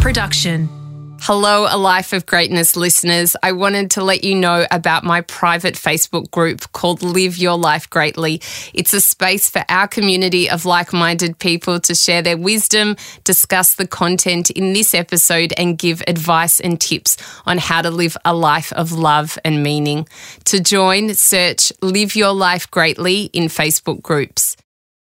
production. Hello, A Life of Greatness listeners. I wanted to let you know about my private Facebook group called Live Your Life Greatly. It's a space for our community of like minded people to share their wisdom, discuss the content in this episode, and give advice and tips on how to live a life of love and meaning. To join, search Live Your Life Greatly in Facebook groups.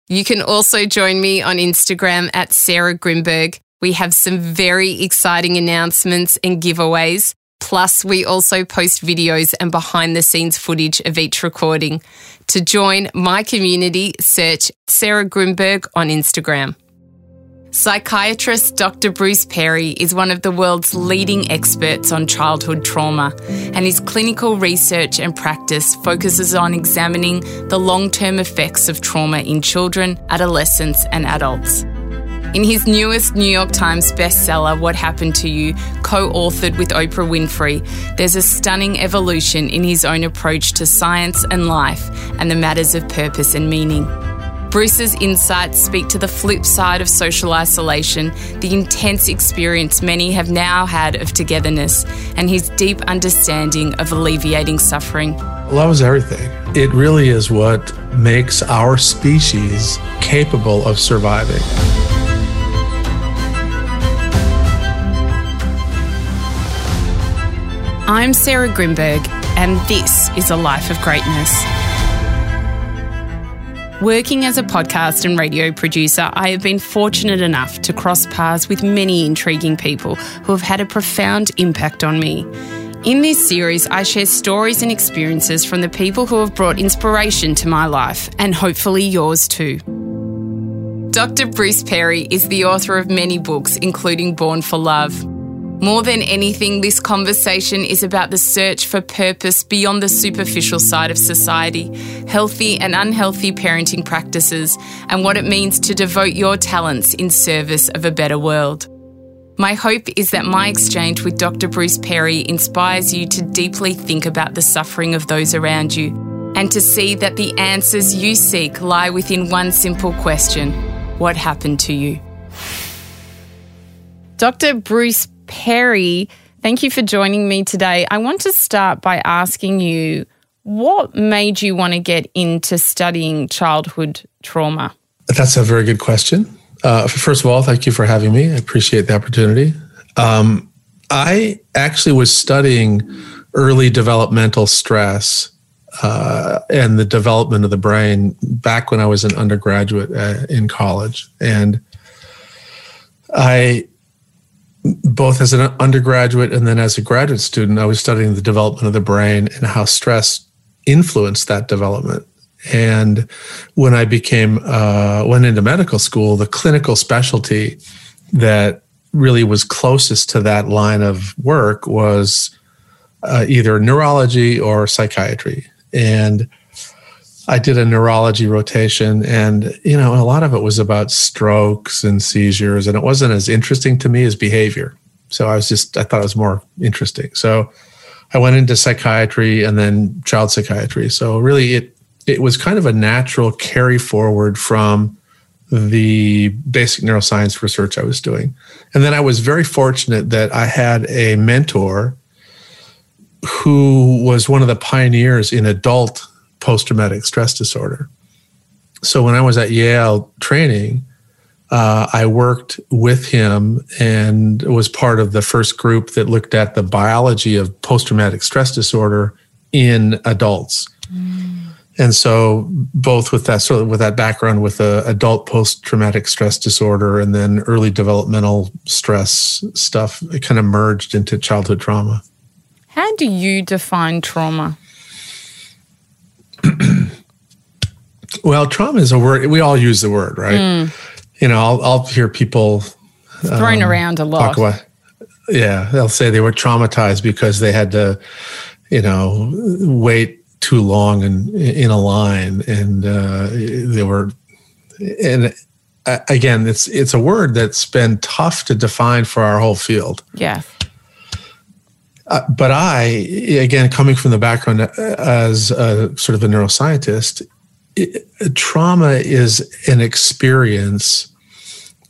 You can also join me on Instagram at Sarah Grynberg. We have some very exciting announcements and giveaways. Plus, we also post videos and behind the scenes footage of each recording. To join my community, search Sarah Grynberg on Instagram. Psychiatrist Dr. Bruce Perry is one of the world's leading experts on childhood trauma, and his clinical research and practice focuses on examining the long term effects of trauma in children, adolescents, and adults. In his newest New York Times bestseller, What Happened to You, co authored with Oprah Winfrey, there's a stunning evolution in his own approach to science and life and the matters of purpose and meaning. Bruce's insights speak to the flip side of social isolation, the intense experience many have now had of togetherness, and his deep understanding of alleviating suffering. Love is everything. It really is what makes our species capable of surviving. I'm Sarah Grynberg, and this is A Life of Greatness. Working as a podcast and radio producer, I have been fortunate enough to cross paths with many intriguing people who have had a profound impact on me. In this series, I share stories and experiences from the people who have brought inspiration to my life, and hopefully yours too. Dr. Bruce Perry is the author of many books, including Born for Love. More than anything, this conversation is about the search for purpose beyond the superficial side of society, healthy and unhealthy parenting practices, and what it means to devote your talents in service of a better world. My hope is that my exchange with Dr. Bruce Perry inspires you to deeply think about the suffering of those around you and to see that the answers you seek lie within one simple question What happened to you? Dr. Bruce Perry, thank you for joining me today. I want to start by asking you what made you want to get into studying childhood trauma? That's a very good question. Uh, first of all, thank you for having me. I appreciate the opportunity. Um, I actually was studying early developmental stress uh, and the development of the brain back when I was an undergraduate uh, in college. And I both as an undergraduate and then as a graduate student, I was studying the development of the brain and how stress influenced that development. And when I became uh, went into medical school, the clinical specialty that really was closest to that line of work was uh, either neurology or psychiatry. And I did a neurology rotation, and you know, a lot of it was about strokes and seizures, and it wasn't as interesting to me as behavior. So I was just I thought it was more interesting. So I went into psychiatry and then child psychiatry. So really, it it was kind of a natural carry forward from the basic neuroscience research I was doing. And then I was very fortunate that I had a mentor who was one of the pioneers in adult post traumatic stress disorder. So when I was at Yale training, uh, I worked with him and was part of the first group that looked at the biology of post traumatic stress disorder in adults. Mm. And so, both with that sort of with that background with the adult post traumatic stress disorder and then early developmental stress stuff, it kind of merged into childhood trauma. How do you define trauma? well, trauma is a word. We all use the word, right? Mm. You know, I'll, I'll, hear people thrown um, around a lot. About, yeah, they'll say they were traumatized because they had to, you know, wait too long in in a line, and uh, they were, and uh, again, it's it's a word that's been tough to define for our whole field. Yeah. Uh, but I, again, coming from the background uh, as a, sort of a neuroscientist, it, trauma is an experience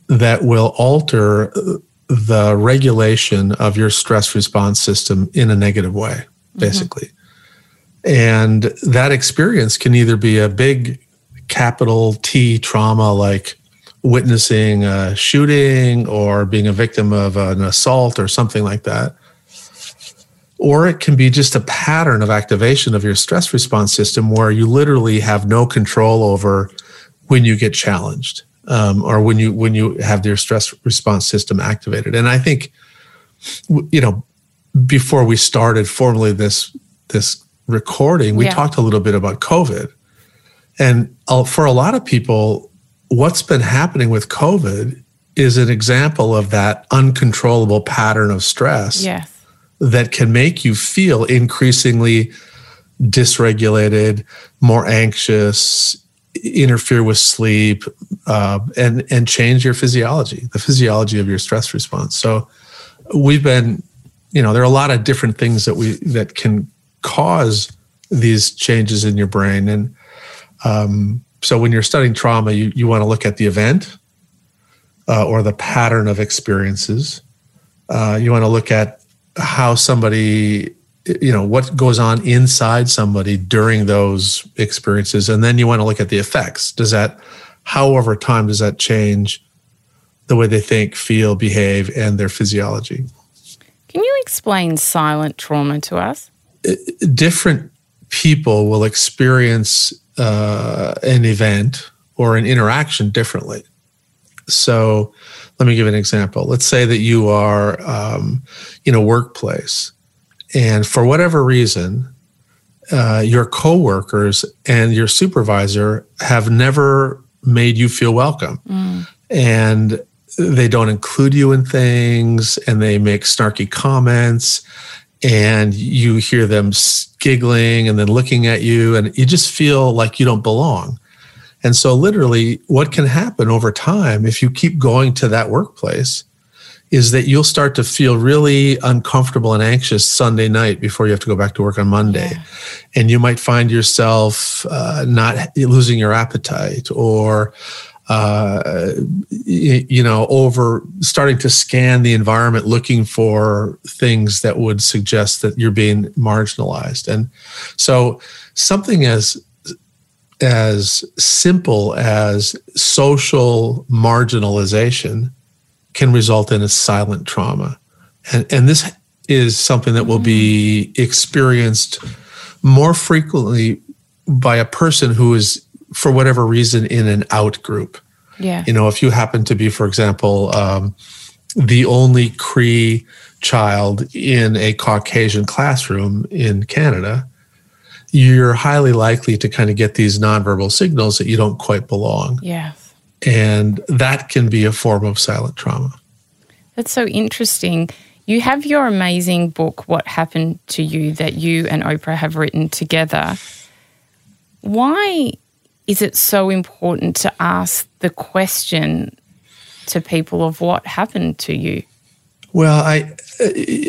that will alter the regulation of your stress response system in a negative way, mm-hmm. basically. Mm-hmm. And that experience can either be a big capital T trauma like witnessing a shooting or being a victim of an assault or something like that. Or it can be just a pattern of activation of your stress response system where you literally have no control over when you get challenged um, or when you when you have your stress response system activated. And I think, you know, before we started formally this this recording, we yeah. talked a little bit about COVID, and for a lot of people, what's been happening with COVID is an example of that uncontrollable pattern of stress yes. That can make you feel increasingly dysregulated, more anxious, interfere with sleep, uh, and and change your physiology, the physiology of your stress response. So we've been, you know, there are a lot of different things that we that can cause these changes in your brain, and um, so when you're studying trauma, you, you want to look at the event uh, or the pattern of experiences. Uh, you want to look at how somebody, you know, what goes on inside somebody during those experiences. And then you want to look at the effects. Does that, how over time does that change the way they think, feel, behave, and their physiology? Can you explain silent trauma to us? Different people will experience uh, an event or an interaction differently. So, let me give an example. Let's say that you are um, in a workplace, and for whatever reason, uh, your coworkers and your supervisor have never made you feel welcome, mm. and they don't include you in things, and they make snarky comments, and you hear them giggling and then looking at you, and you just feel like you don't belong. And so, literally, what can happen over time if you keep going to that workplace is that you'll start to feel really uncomfortable and anxious Sunday night before you have to go back to work on Monday. Yeah. And you might find yourself uh, not losing your appetite or uh, you know, over starting to scan the environment looking for things that would suggest that you're being marginalized. And so something as as simple as social marginalization can result in a silent trauma. And, and this is something that will be experienced more frequently by a person who is for whatever reason in an out group. Yeah. You know, if you happen to be, for example, um, the only Cree child in a Caucasian classroom in Canada, you're highly likely to kind of get these nonverbal signals that you don't quite belong. Yes. And that can be a form of silent trauma. That's so interesting. You have your amazing book, What Happened to You, that you and Oprah have written together. Why is it so important to ask the question to people of what happened to you? Well, I,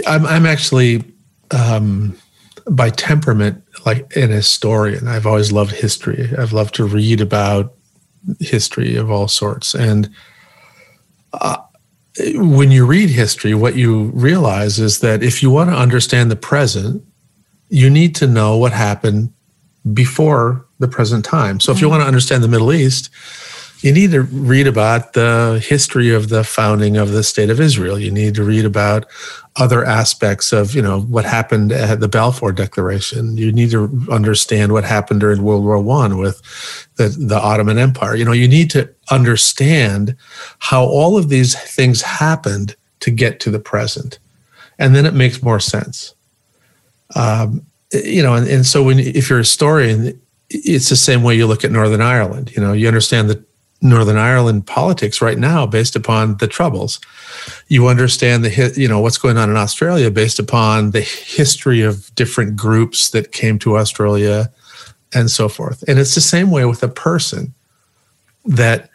I'm, I'm actually um, by temperament like an historian. I've always loved history. I've loved to read about history of all sorts, and uh, when you read history, what you realize is that if you want to understand the present, you need to know what happened before the present time. So if you mm-hmm. want to understand the Middle East, you need to read about the history of the founding of the state of Israel. You need to read about other aspects of, you know, what happened at the Balfour Declaration. You need to understand what happened during World War One with the, the Ottoman Empire. You know, you need to understand how all of these things happened to get to the present. And then it makes more sense. Um, you know, and, and so when if you're a historian, it's the same way you look at Northern Ireland. You know, you understand the Northern Ireland politics right now based upon the troubles. You understand the you know what's going on in Australia based upon the history of different groups that came to Australia and so forth. And it's the same way with a person that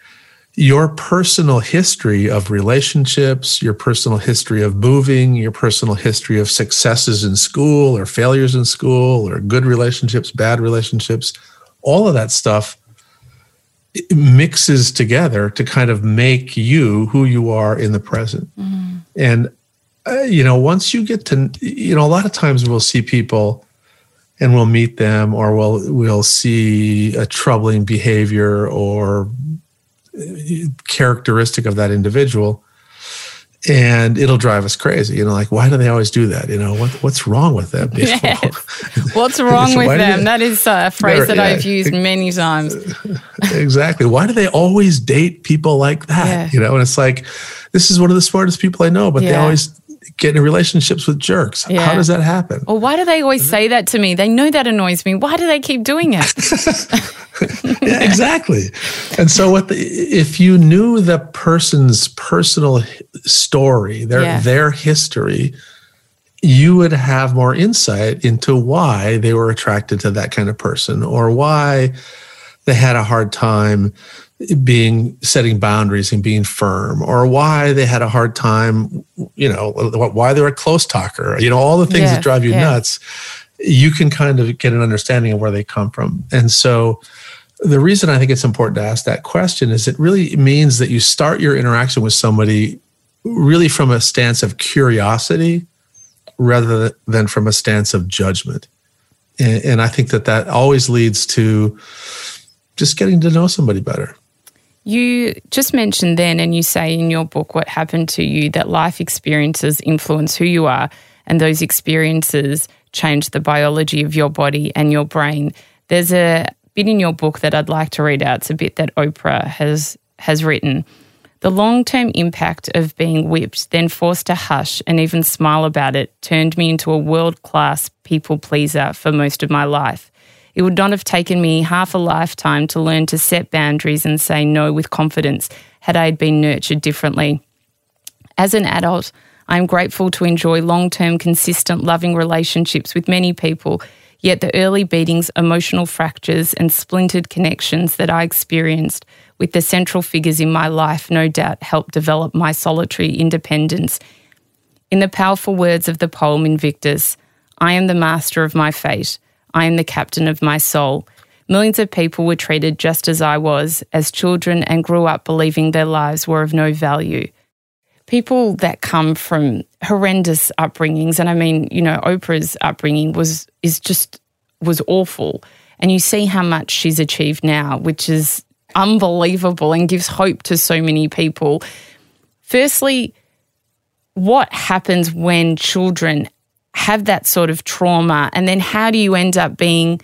your personal history of relationships, your personal history of moving, your personal history of successes in school or failures in school or good relationships, bad relationships, all of that stuff mixes together to kind of make you who you are in the present. Mm-hmm. And, uh, you know, once you get to, you know, a lot of times we'll see people and we'll meet them or we'll, we'll see a troubling behavior or uh, characteristic of that individual and it'll drive us crazy. You know, like why do they always do that? You know, what what's wrong with them? Yes. What's wrong with them? that is a phrase that yeah, I've used many times. exactly. Why do they always date people like that? Yeah. You know, and it's like this is one of the smartest people I know, but yeah. they always get in relationships with jerks. Yeah. How does that happen? Well, why do they always mm-hmm. say that to me? They know that annoys me. Why do they keep doing it? yeah, exactly. And so, what the, if you knew the person's personal story, their yeah. their history, you would have more insight into why they were attracted to that kind of person or why they had a hard time being setting boundaries and being firm or why they had a hard time you know why they're a close talker you know all the things yeah, that drive you yeah. nuts you can kind of get an understanding of where they come from. And so the reason i think it's important to ask that question is it really means that you start your interaction with somebody really from a stance of curiosity rather than from a stance of judgment. And, and i think that that always leads to just getting to know somebody better you just mentioned then, and you say in your book what happened to you, that life experiences influence who you are, and those experiences change the biology of your body and your brain. There's a bit in your book that I'd like to read out. It's a bit that Oprah has has written. The long term impact of being whipped, then forced to hush and even smile about it, turned me into a world class people pleaser for most of my life. It would not have taken me half a lifetime to learn to set boundaries and say no with confidence had I been nurtured differently. As an adult, I am grateful to enjoy long term, consistent, loving relationships with many people, yet the early beatings, emotional fractures, and splintered connections that I experienced with the central figures in my life no doubt helped develop my solitary independence. In the powerful words of the poem Invictus, I am the master of my fate. I am the captain of my soul. Millions of people were treated just as I was, as children, and grew up believing their lives were of no value. People that come from horrendous upbringings, and I mean, you know, Oprah's upbringing was is just was awful. And you see how much she's achieved now, which is unbelievable and gives hope to so many people. Firstly, what happens when children have that sort of trauma? And then how do you end up being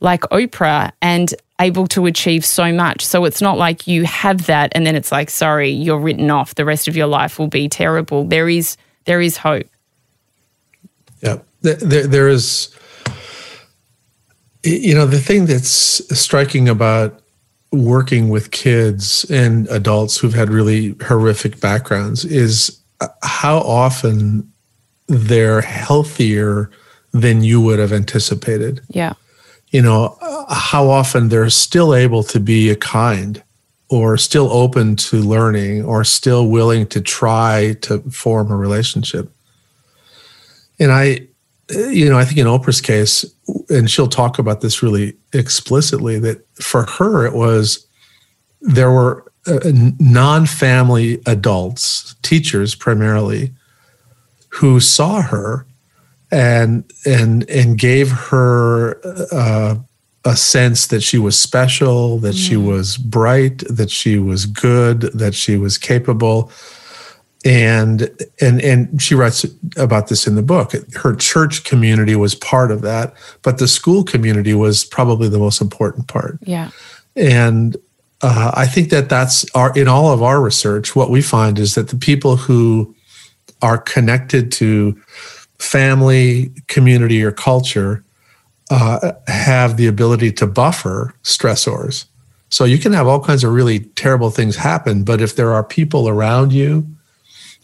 like Oprah and able to achieve so much? So it's not like you have that and then it's like, sorry, you're written off. The rest of your life will be terrible. There is there is hope. Yeah, there, there is. You know, the thing that's striking about working with kids and adults who've had really horrific backgrounds is uh, how often they're healthier than you would have anticipated. Yeah. You know, how often they're still able to be a kind or still open to learning or still willing to try to form a relationship. And I, you know, I think in Oprah's case, and she'll talk about this really explicitly, that for her, it was there were uh, non family adults, teachers primarily, who saw her and and and gave her uh, a sense that she was special, that mm. she was bright, that she was good, that she was capable. And and and she writes about this in the book. Her church community was part of that, but the school community was probably the most important part. Yeah. And uh, I think that that's our in all of our research. What we find is that the people who are connected to family, community, or culture uh, have the ability to buffer stressors. So you can have all kinds of really terrible things happen, but if there are people around you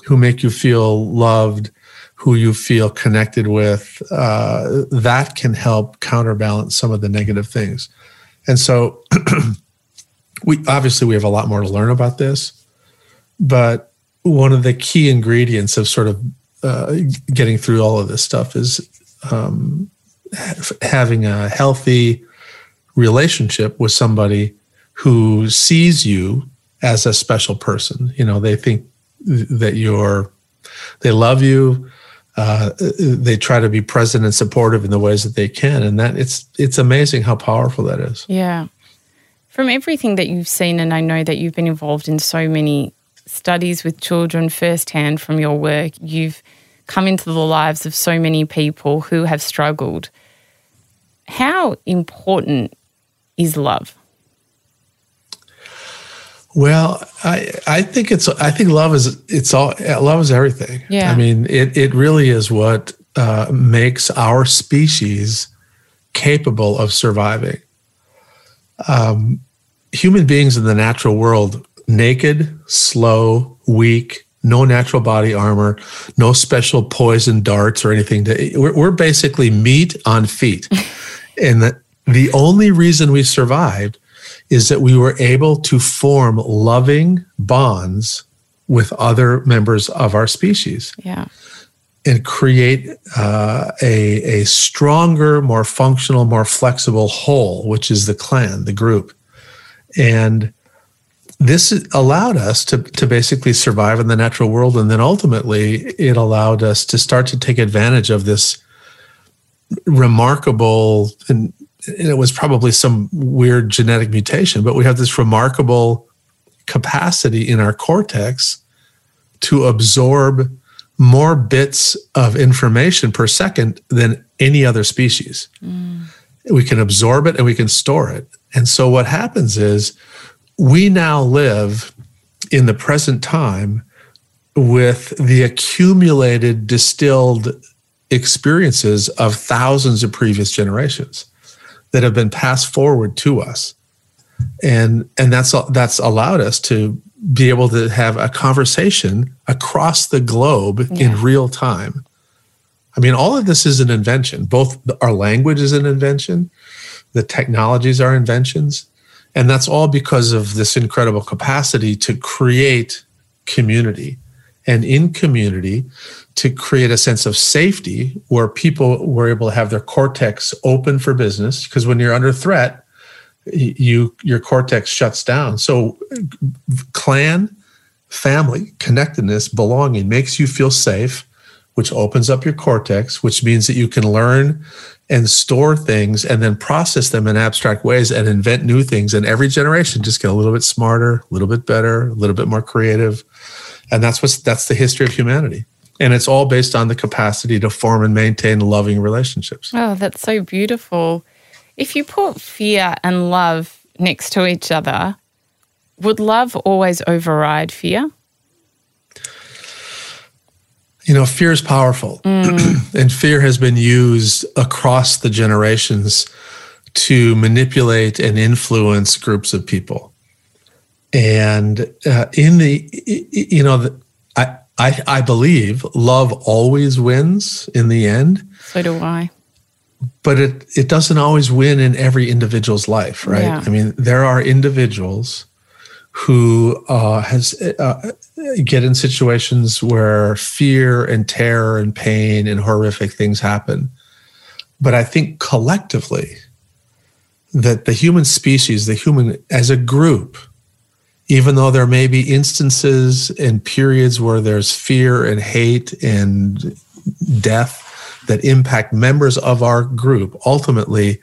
who make you feel loved, who you feel connected with, uh, that can help counterbalance some of the negative things. And so, we obviously we have a lot more to learn about this, but one of the key ingredients of sort of uh, getting through all of this stuff is um, having a healthy relationship with somebody who sees you as a special person. You know, they think that you're they love you. Uh, they try to be present and supportive in the ways that they can, and that it's it's amazing how powerful that is. Yeah, from everything that you've seen, and I know that you've been involved in so many studies with children firsthand from your work. You've come into the lives of so many people who have struggled. How important is love? Well, I I think it's I think love is it's all love is everything. Yeah. I mean, it it really is what uh, makes our species capable of surviving. Um, human beings in the natural world, naked, slow, weak, no natural body armor, no special poison darts or anything. To, we're, we're basically meat on feet, and the the only reason we survived is that we were able to form loving bonds with other members of our species. Yeah. And create uh, a, a stronger, more functional, more flexible whole, which is the clan, the group. And this allowed us to, to basically survive in the natural world. And then ultimately, it allowed us to start to take advantage of this remarkable and it was probably some weird genetic mutation, but we have this remarkable capacity in our cortex to absorb more bits of information per second than any other species. Mm. We can absorb it and we can store it. And so what happens is we now live in the present time with the accumulated distilled experiences of thousands of previous generations that have been passed forward to us. And and that's that's allowed us to be able to have a conversation across the globe yeah. in real time. I mean all of this is an invention. Both our language is an invention. The technologies are inventions and that's all because of this incredible capacity to create community. And in community to create a sense of safety where people were able to have their cortex open for business because when you're under threat you your cortex shuts down. So clan family connectedness belonging makes you feel safe which opens up your cortex which means that you can learn and store things and then process them in abstract ways and invent new things and every generation just get a little bit smarter a little bit better a little bit more creative and that's what's that's the history of humanity and it's all based on the capacity to form and maintain loving relationships. Oh, that's so beautiful. If you put fear and love next to each other, would love always override fear? You know, fear is powerful, mm. and fear has been used across the generations to manipulate and influence groups of people. And uh, in the, you know, the, I, I, I believe love always wins in the end. So do I. But it, it doesn't always win in every individual's life, right? Yeah. I mean, there are individuals who uh, has uh, get in situations where fear and terror and pain and horrific things happen. But I think collectively, that the human species, the human as a group, even though there may be instances and periods where there's fear and hate and death that impact members of our group, ultimately,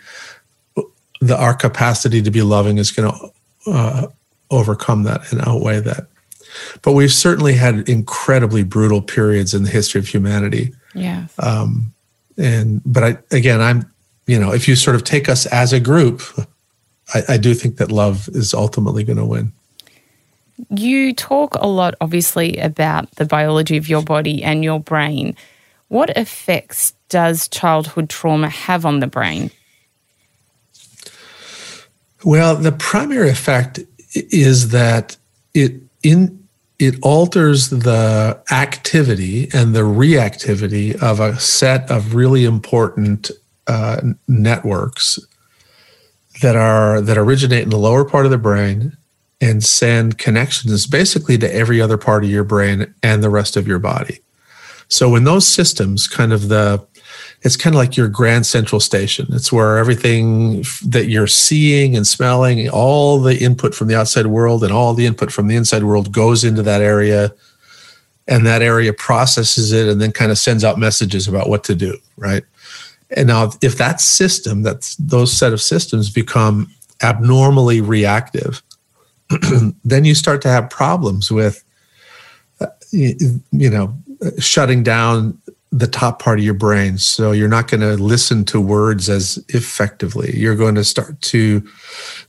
the, our capacity to be loving is going to uh, overcome that and outweigh that. But we've certainly had incredibly brutal periods in the history of humanity. Yeah. Um, and but I again, I'm you know, if you sort of take us as a group, I, I do think that love is ultimately going to win. You talk a lot, obviously, about the biology of your body and your brain. What effects does childhood trauma have on the brain? Well, the primary effect is that it in it alters the activity and the reactivity of a set of really important uh, networks that are that originate in the lower part of the brain and send connections basically to every other part of your brain and the rest of your body. So when those systems kind of the it's kind of like your grand central station. It's where everything that you're seeing and smelling, all the input from the outside world and all the input from the inside world goes into that area. and that area processes it and then kind of sends out messages about what to do, right? And now, if that system, that's those set of systems become abnormally reactive, then you start to have problems with, uh, you, you know, shutting down the top part of your brain. So you're not going to listen to words as effectively. You're going to start to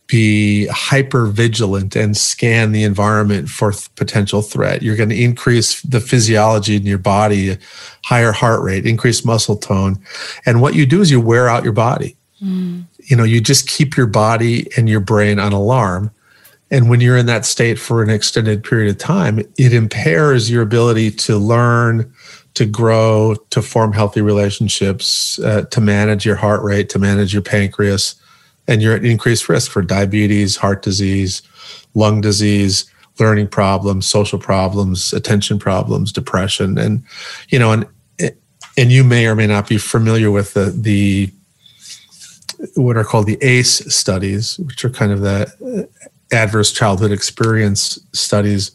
be hyper vigilant and scan the environment for th- potential threat. You're going to increase the physiology in your body, higher heart rate, increase muscle tone. And what you do is you wear out your body. Mm. You know, you just keep your body and your brain on alarm. And when you're in that state for an extended period of time, it impairs your ability to learn, to grow, to form healthy relationships, uh, to manage your heart rate, to manage your pancreas, and you're at increased risk for diabetes, heart disease, lung disease, learning problems, social problems, attention problems, depression, and you know, and and you may or may not be familiar with the the what are called the ACE studies, which are kind of the adverse childhood experience studies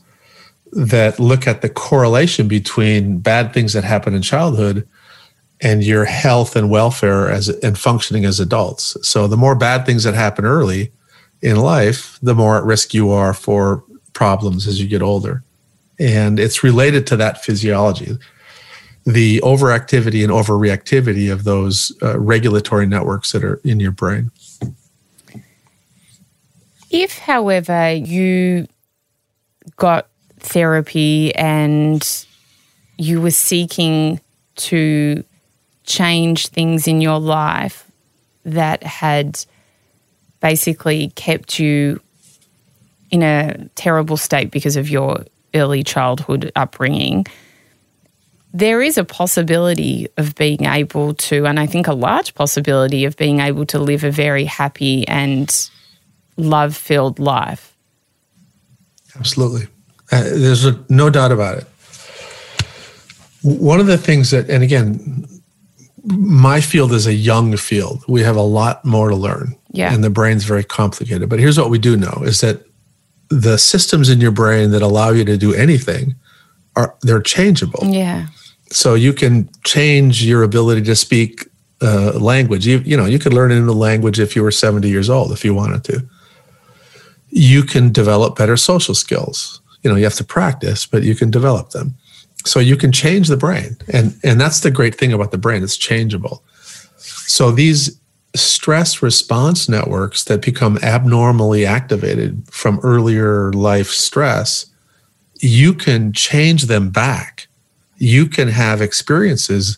that look at the correlation between bad things that happen in childhood and your health and welfare as and functioning as adults. So the more bad things that happen early in life, the more at risk you are for problems as you get older. And it's related to that physiology. The overactivity and overreactivity of those uh, regulatory networks that are in your brain. If, however, you got therapy and you were seeking to change things in your life that had basically kept you in a terrible state because of your early childhood upbringing, there is a possibility of being able to, and I think a large possibility of being able to live a very happy and love filled life. Absolutely. Uh, there's a, no doubt about it. One of the things that, and again, my field is a young field. We have a lot more to learn. Yeah. And the brain's very complicated. But here's what we do know is that the systems in your brain that allow you to do anything are they're changeable. Yeah. So you can change your ability to speak uh, language. You, you know, you could learn a new language if you were 70 years old if you wanted to. You can develop better social skills you know you have to practice but you can develop them. So you can change the brain. And and that's the great thing about the brain it's changeable. So these stress response networks that become abnormally activated from earlier life stress you can change them back. You can have experiences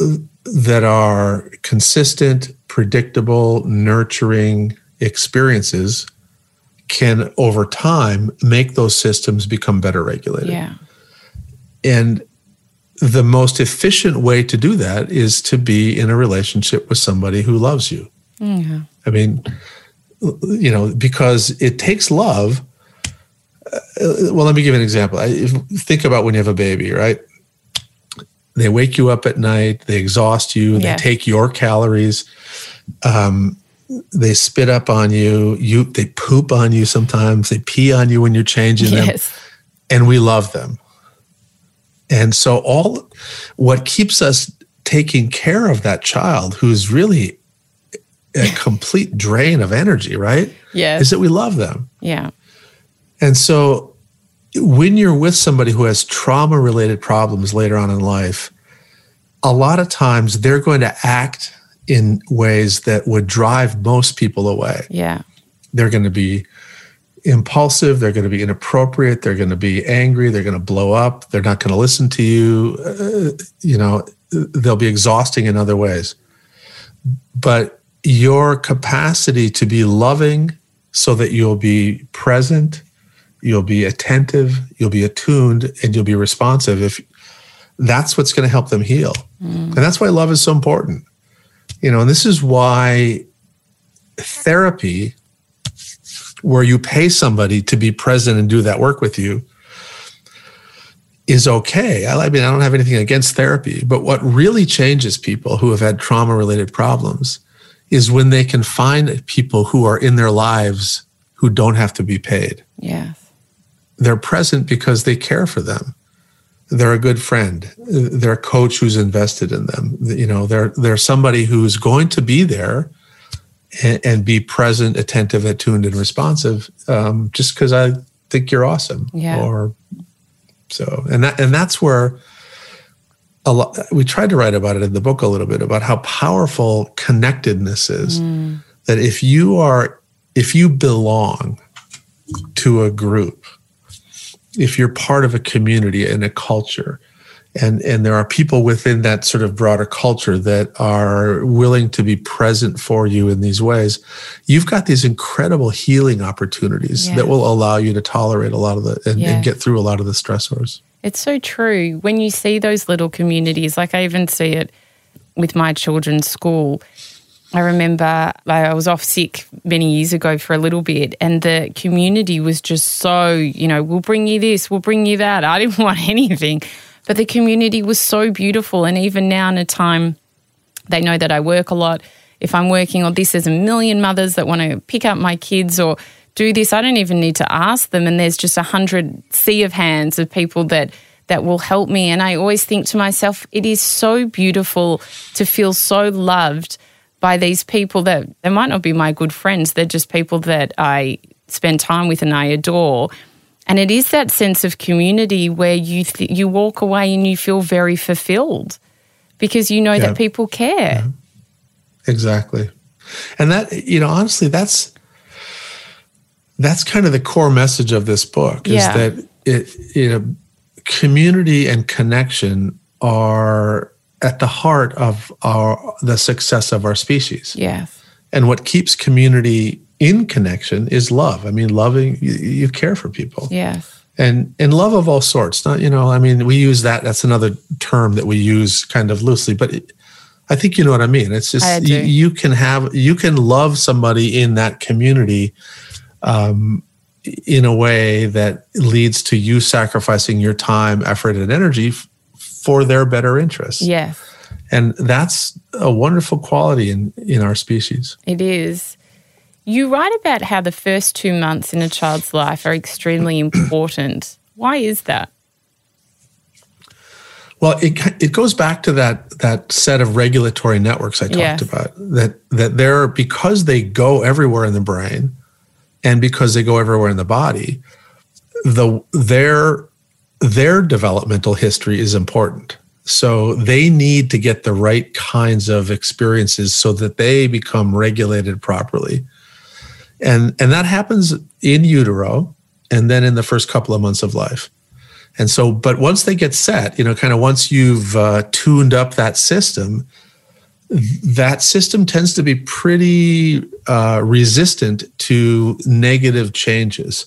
uh, that are consistent predictable nurturing experiences can over time make those systems become better regulated. Yeah. And the most efficient way to do that is to be in a relationship with somebody who loves you. Mm-hmm. I mean, you know, because it takes love. Uh, well, let me give an example. I, think about when you have a baby, right? They wake you up at night, they exhaust you, they take your calories. Um, they spit up on you you they poop on you sometimes they pee on you when you're changing yes. them and we love them. And so all what keeps us taking care of that child who's really a complete drain of energy right? Yeah is that we love them. Yeah. And so when you're with somebody who has trauma related problems later on in life a lot of times they're going to act in ways that would drive most people away. Yeah. They're going to be impulsive, they're going to be inappropriate, they're going to be angry, they're going to blow up, they're not going to listen to you, uh, you know, they'll be exhausting in other ways. But your capacity to be loving so that you'll be present, you'll be attentive, you'll be attuned, and you'll be responsive if that's what's going to help them heal. Mm. And that's why love is so important. You know, and this is why therapy, where you pay somebody to be present and do that work with you, is okay. I mean, I don't have anything against therapy, but what really changes people who have had trauma related problems is when they can find people who are in their lives who don't have to be paid. Yes. They're present because they care for them. They're a good friend they're a coach who's invested in them you know they're they're somebody who's going to be there and, and be present attentive attuned and responsive um, just because i think you're awesome yeah. or so and that and that's where a lot we tried to write about it in the book a little bit about how powerful connectedness is mm. that if you are if you belong to a group if you're part of a community and a culture and and there are people within that sort of broader culture that are willing to be present for you in these ways you've got these incredible healing opportunities that will allow you to tolerate a lot of the and, and, get through a lot of the stressors. It's so true. When you see those little communities like i even see it with my children's school I remember I was off sick many years ago for a little bit, and the community was just so, you know, we'll bring you this, we'll bring you that. I didn't want anything, but the community was so beautiful. And even now, in a time, they know that I work a lot. If I'm working on this, there's a million mothers that want to pick up my kids or do this. I don't even need to ask them. And there's just a hundred sea of hands of people that that will help me. And I always think to myself, it is so beautiful to feel so loved by these people that they might not be my good friends. They're just people that I spend time with and I adore. And it is that sense of community where you th- you walk away and you feel very fulfilled because you know yeah. that people care. Yeah. Exactly. And that you know honestly that's that's kind of the core message of this book is that it you know community and connection are at the heart of our the success of our species. Yes. And what keeps community in connection is love. I mean, loving you, you care for people. Yes. And and love of all sorts. Not you know, I mean, we use that. That's another term that we use kind of loosely, but it, I think you know what I mean. It's just you, you, can have you can love somebody in that community. Um, in a way that leads to you sacrificing your time, effort, and energy for their better interests. Yes. And that's a wonderful quality in, in our species. It is. You write about how the first two months in a child's life are extremely important. Why is that? Well, it, it goes back to that that set of regulatory networks I talked yes. about. That that they're because they go everywhere in the brain, and because they go everywhere in the body, the their their developmental history is important. So they need to get the right kinds of experiences so that they become regulated properly. And, and that happens in utero and then in the first couple of months of life. And so, but once they get set, you know, kind of once you've uh, tuned up that system, that system tends to be pretty uh, resistant to negative changes.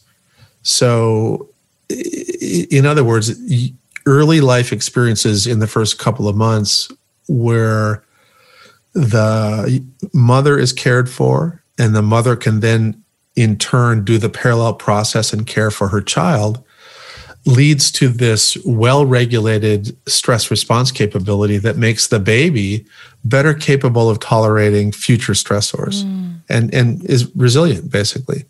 So in other words, early life experiences in the first couple of months where the mother is cared for and the mother can then in turn do the parallel process and care for her child leads to this well regulated stress response capability that makes the baby better capable of tolerating future stressors mm. and, and is resilient basically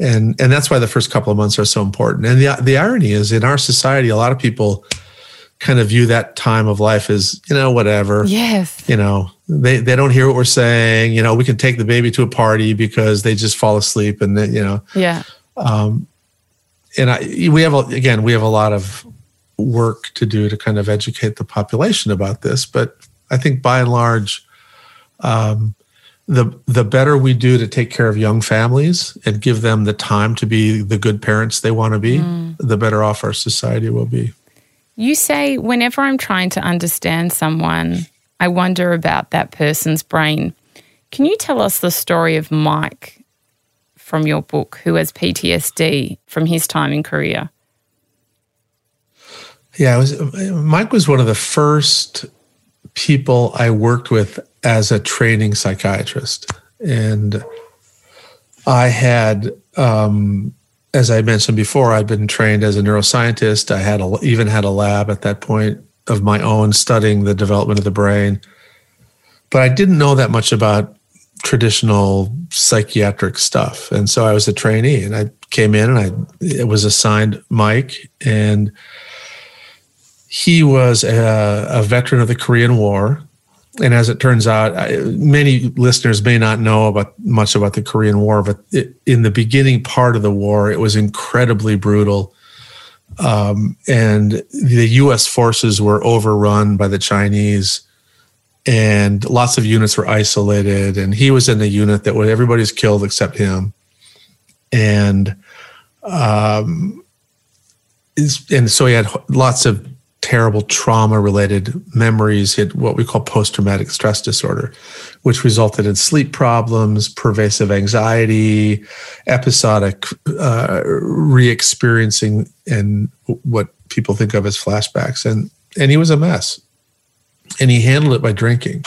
and and that's why the first couple of months are so important. And the the irony is, in our society, a lot of people kind of view that time of life as you know whatever. Yes. You know they they don't hear what we're saying. You know we can take the baby to a party because they just fall asleep and then you know. Yeah. Um, and I we have a, again we have a lot of work to do to kind of educate the population about this, but I think by and large. Um, the the better we do to take care of young families and give them the time to be the good parents they want to be, mm. the better off our society will be. You say whenever I'm trying to understand someone, I wonder about that person's brain. Can you tell us the story of Mike from your book who has PTSD from his time in Korea? Yeah, was, Mike was one of the first people I worked with as a training psychiatrist. And I had, um, as I mentioned before, I'd been trained as a neuroscientist. I had a, even had a lab at that point of my own studying the development of the brain. But I didn't know that much about traditional psychiatric stuff. And so I was a trainee and I came in and I was assigned Mike and he was a, a, veteran of the Korean War. And as it turns out, many listeners may not know about much about the Korean War, but it, in the beginning part of the war, it was incredibly brutal. Um, and the U.S. forces were overrun by the Chinese, and lots of units were isolated. And he was in the unit that everybody's killed except him. And um, and so he had lots of terrible trauma related memories. He had what we call post traumatic stress disorder, which resulted in sleep problems, pervasive anxiety, episodic uh, re experiencing, and what people think of as flashbacks. And, and he was a mess. And he handled it by drinking.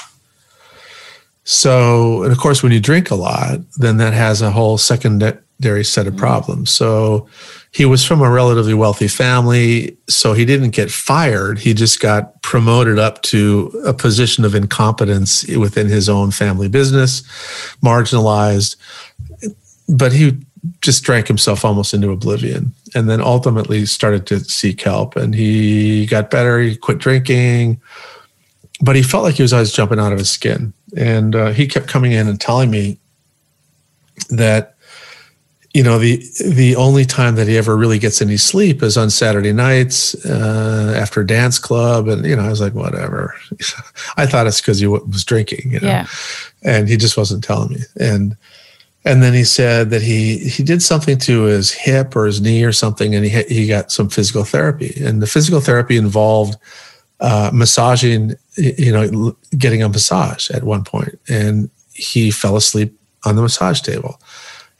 So, and of course, when you drink a lot, then that has a whole secondary set of mm-hmm. problems. So, he was from a relatively wealthy family, so he didn't get fired. He just got promoted up to a position of incompetence within his own family business, marginalized. But he just drank himself almost into oblivion and then ultimately started to seek help. And he got better, he quit drinking, but he felt like he was always jumping out of his skin. And uh, he kept coming in and telling me that you know the the only time that he ever really gets any sleep is on Saturday nights uh, after dance club, and you know I was like whatever. I thought it's because he was drinking, you know, yeah. and he just wasn't telling me. And and then he said that he he did something to his hip or his knee or something, and he he got some physical therapy, and the physical therapy involved uh, massaging, you know, getting a massage at one point, and he fell asleep on the massage table,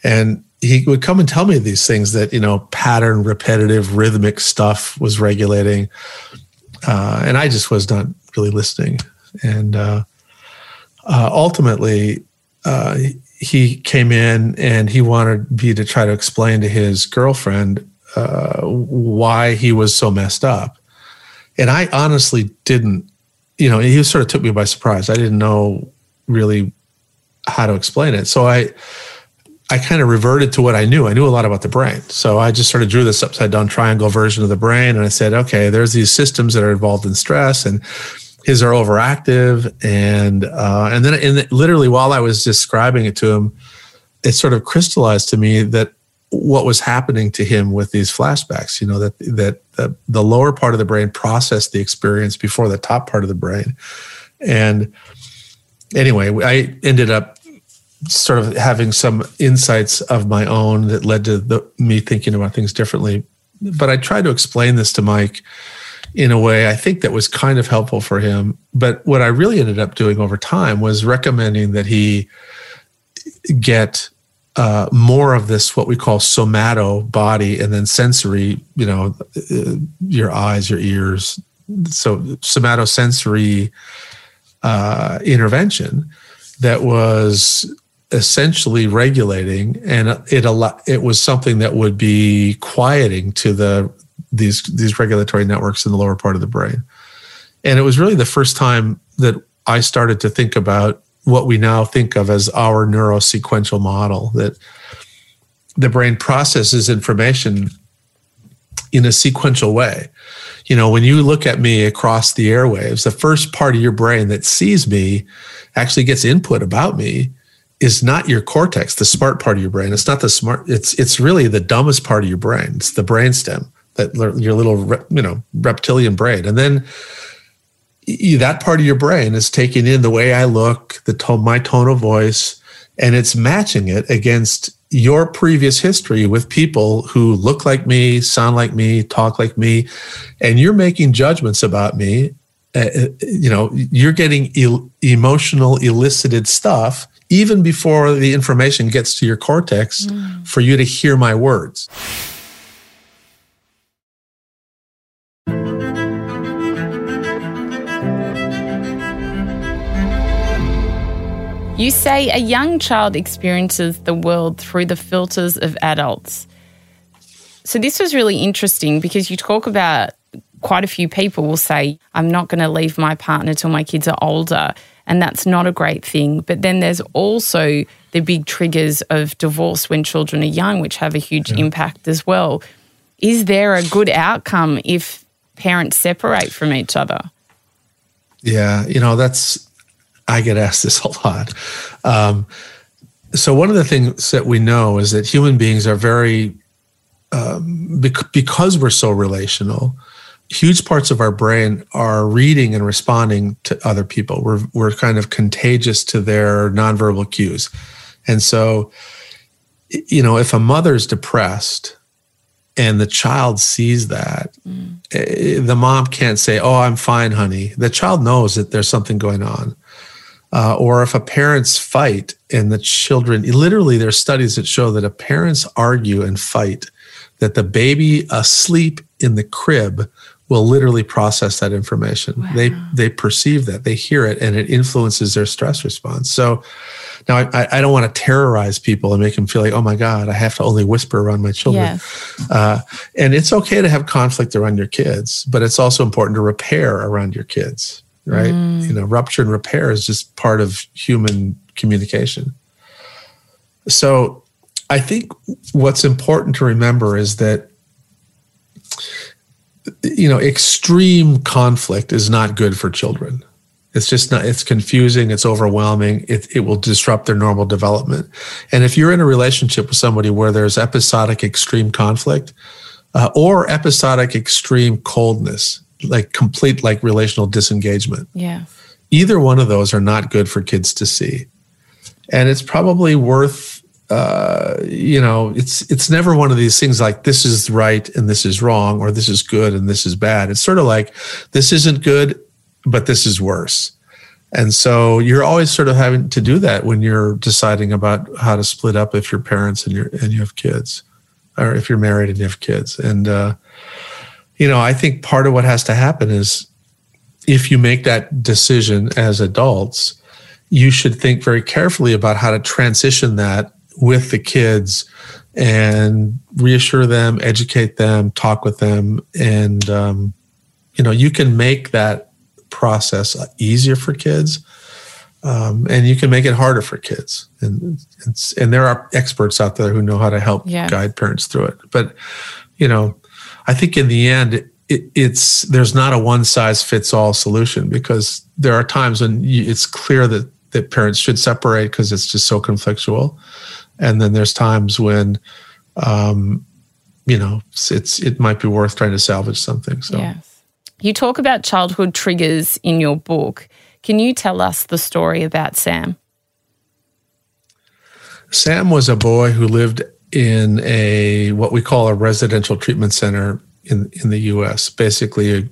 and he would come and tell me these things that you know pattern repetitive rhythmic stuff was regulating. Uh, and i just was not really listening. And uh, uh, ultimately uh, he came in and he wanted me to try to explain to his girlfriend uh, why he was so messed up. And i honestly didn't you know he sort of took me by surprise. I didn't know really how to explain it. So i I kind of reverted to what I knew. I knew a lot about the brain. So I just sort of drew this upside down triangle version of the brain. And I said, okay, there's these systems that are involved in stress and his are overactive. And, uh, and then literally while I was describing it to him, it sort of crystallized to me that what was happening to him with these flashbacks, you know, that, that the lower part of the brain processed the experience before the top part of the brain. And anyway, I ended up sort of having some insights of my own that led to the, me thinking about things differently. But I tried to explain this to Mike in a way I think that was kind of helpful for him. But what I really ended up doing over time was recommending that he get uh, more of this, what we call somato body, and then sensory, you know, uh, your eyes, your ears. So somatosensory uh, intervention that was essentially regulating and it it was something that would be quieting to the these these regulatory networks in the lower part of the brain and it was really the first time that I started to think about what we now think of as our neurosequential model that the brain processes information in a sequential way. You know, when you look at me across the airwaves, the first part of your brain that sees me actually gets input about me is not your cortex, the smart part of your brain. It's not the smart. It's it's really the dumbest part of your brain. It's the brainstem, that your little you know reptilian brain, and then that part of your brain is taking in the way I look, the tone, my tone of voice, and it's matching it against your previous history with people who look like me, sound like me, talk like me, and you're making judgments about me. Uh, uh you know, you're getting el- emotional elicited stuff even before the information gets to your cortex mm. for you to hear my words. You say a young child experiences the world through the filters of adults. So, this was really interesting because you talk about quite a few people will say, I'm not going to leave my partner till my kids are older and that's not a great thing. But then there's also the big triggers of divorce when children are young, which have a huge yeah. impact as well. Is there a good outcome if parents separate from each other? Yeah, you know, that's, I get asked this a lot. Um, so, one of the things that we know is that human beings are very, um, bec- because we're so relational, huge parts of our brain are reading and responding to other people. We're, we're kind of contagious to their nonverbal cues. And so, you know, if a mother's depressed, and the child sees that, mm. the mom can't say, Oh, I'm fine, honey. The child knows that there's something going on. Uh, or if a parents fight and the children, literally, there's studies that show that if parents argue and fight, that the baby asleep in the crib will literally process that information. Wow. They they perceive that, they hear it, and it influences their stress response. So, now, I, I don't want to terrorize people and make them feel like, oh my God, I have to only whisper around my children. Yes. Uh, and it's okay to have conflict around your kids, but it's also important to repair around your kids, right? Mm. You know, rupture and repair is just part of human communication. So I think what's important to remember is that you know extreme conflict is not good for children it's just not, it's confusing, it's overwhelming, it, it will disrupt their normal development. And if you're in a relationship with somebody where there's episodic extreme conflict uh, or episodic extreme coldness, like complete like relational disengagement. Yeah. Either one of those are not good for kids to see. And it's probably worth you know, it's it's never one of these things like this is right and this is wrong, or this is good and this is bad. It's sort of like this isn't good but this is worse. And so you're always sort of having to do that when you're deciding about how to split up if you're parents and you and you have kids, or if you're married and you have kids. And uh, you know, I think part of what has to happen is if you make that decision as adults, you should think very carefully about how to transition that with the kids and reassure them, educate them, talk with them, and um, you know, you can make that process easier for kids. Um, and you can make it harder for kids. And and there are experts out there who know how to help yeah. guide parents through it. But you know, I think in the end, it, it's there's not a one size fits all solution because there are times when you, it's clear that that parents should separate because it's just so conflictual, and then there's times when, um, you know, it's it might be worth trying to salvage something. So. Yes. You talk about childhood triggers in your book. Can you tell us the story about Sam? Sam was a boy who lived in a what we call a residential treatment center in in the U.S. Basically,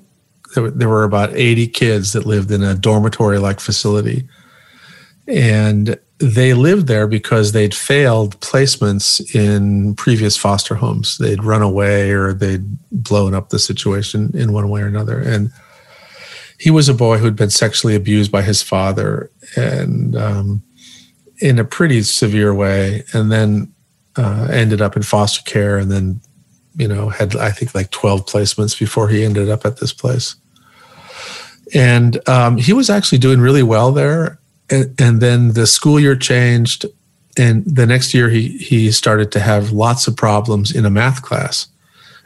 there, there were about 80 kids that lived in a dormitory like facility, and they lived there because they'd failed placements in previous foster homes. They'd run away or they'd blown up the situation in one way or another. And he was a boy who'd been sexually abused by his father and um, in a pretty severe way, and then uh, ended up in foster care and then, you know, had, I think, like 12 placements before he ended up at this place. And um, he was actually doing really well there and, and then the school year changed and the next year he he started to have lots of problems in a math class.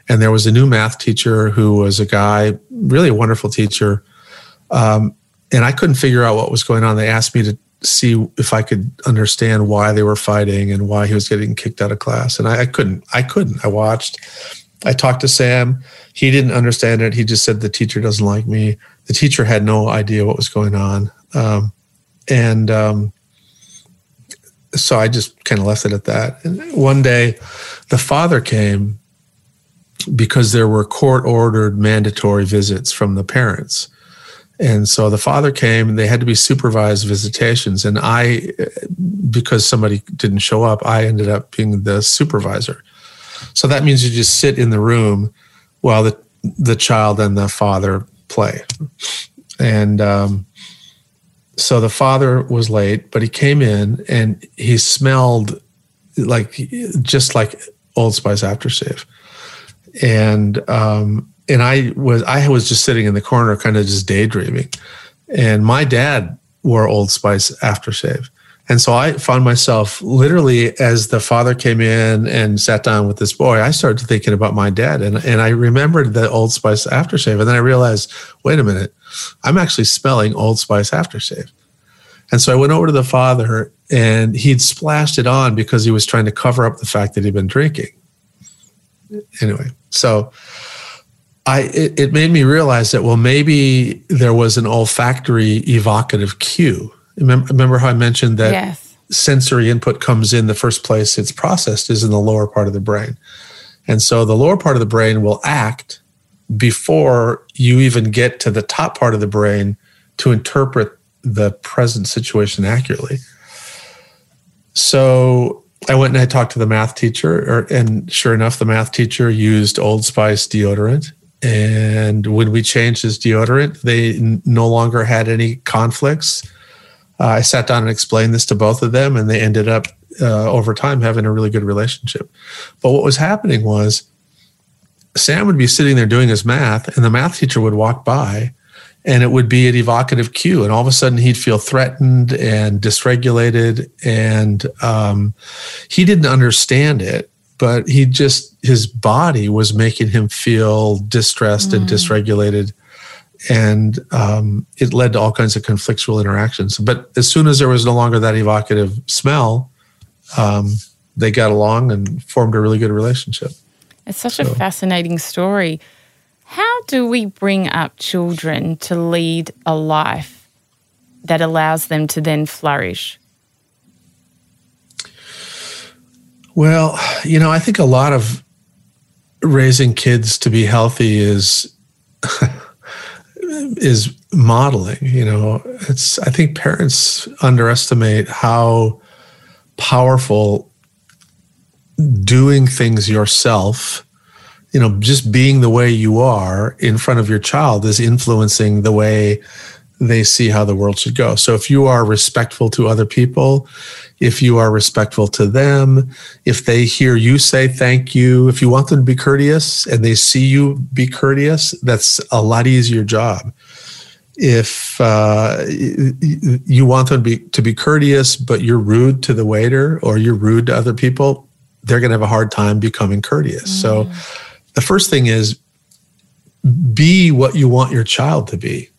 And there was a new math teacher who was a guy really a wonderful teacher. Um, and i couldn't figure out what was going on. They asked me to see if i could understand why they were fighting and why he was getting kicked out of class. And I, I couldn't i couldn't. I watched i talked to sam. He didn't understand it. He just said the teacher doesn't like me. The teacher had no idea what was going on. Um, and um, so I just kind of left it at that. And one day, the father came because there were court ordered mandatory visits from the parents. And so the father came and they had to be supervised visitations. And I, because somebody didn't show up, I ended up being the supervisor. So that means you just sit in the room while the, the child and the father play. And um, so the father was late, but he came in and he smelled like just like Old Spice aftershave, and um, and I was I was just sitting in the corner, kind of just daydreaming, and my dad wore Old Spice aftershave, And so I found myself literally as the father came in and sat down with this boy, I started thinking about my dad. And, and I remembered the Old Spice aftershave. And then I realized, wait a minute, I'm actually smelling Old Spice aftershave. And so I went over to the father and he'd splashed it on because he was trying to cover up the fact that he'd been drinking. Anyway, so I it, it made me realize that well maybe there was an olfactory evocative cue Remember, remember how I mentioned that yes. sensory input comes in the first place it's processed is in the lower part of the brain. And so the lower part of the brain will act before you even get to the top part of the brain to interpret the present situation accurately. So I went and I talked to the math teacher, or, and sure enough, the math teacher used Old Spice deodorant. And when we changed his deodorant, they n- no longer had any conflicts uh, I sat down and explained this to both of them, and they ended up uh, over time having a really good relationship. But what was happening was Sam would be sitting there doing his math, and the math teacher would walk by, and it would be an evocative cue, and all of a sudden he'd feel threatened and dysregulated, and um, he didn't understand it. But he just, his body was making him feel distressed mm. and dysregulated and um, it led to all kinds of conflictual interactions. But as soon as there was no longer that evocative smell, um, they got along and formed a really good relationship. It's such so. a fascinating story. How do we bring up children to lead a life that allows them to then flourish? Well, you know, I think a lot of raising kids to be healthy is is modeling. You know, it's I think parents underestimate how powerful doing things yourself, you know, just being the way you are in front of your child is influencing the way they see how the world should go. So if you are respectful to other people, if you are respectful to them, if they hear you say thank you, if you want them to be courteous and they see you be courteous, that's a lot easier job. If uh, you want them to be, to be courteous, but you're rude to the waiter or you're rude to other people, they're going to have a hard time becoming courteous. Mm. So the first thing is be what you want your child to be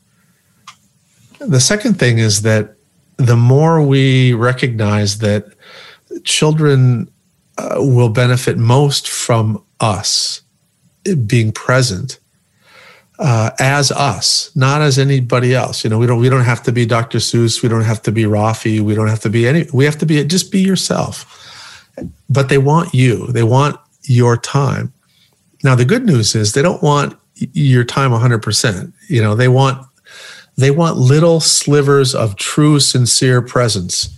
the second thing is that the more we recognize that children uh, will benefit most from us being present uh, as us, not as anybody else. You know, we don't we don't have to be Dr. Seuss, we don't have to be Raffi, we don't have to be any. We have to be just be yourself. But they want you. They want your time. Now the good news is they don't want your time 100%. You know, they want they want little slivers of true, sincere presence.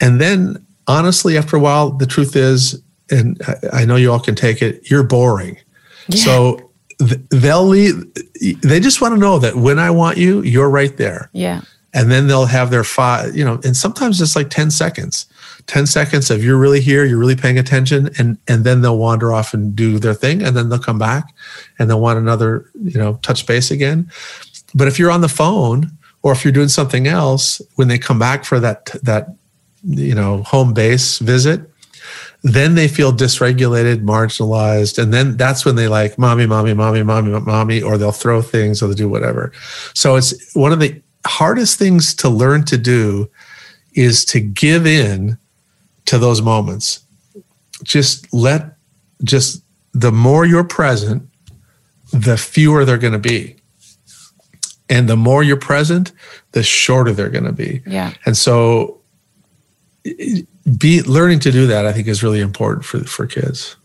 And then, honestly, after a while, the truth is, and I know you all can take it, you're boring. Yeah. So they'll leave, they just want to know that when I want you, you're right there. Yeah. And then they'll have their five, you know, and sometimes it's like 10 seconds. 10 seconds of you're really here, you're really paying attention, and and then they'll wander off and do their thing, and then they'll come back and they'll want another, you know, touch base again. But if you're on the phone or if you're doing something else, when they come back for that that you know home base visit, then they feel dysregulated, marginalized, and then that's when they like mommy, mommy, mommy, mommy, mommy, or they'll throw things or they'll do whatever. So it's one of the hardest things to learn to do is to give in to those moments. Just let just the more you're present, the fewer they're going to be. And the more you're present the shorter they're going to be. Yeah. And so be learning to do that i think is really important for for kids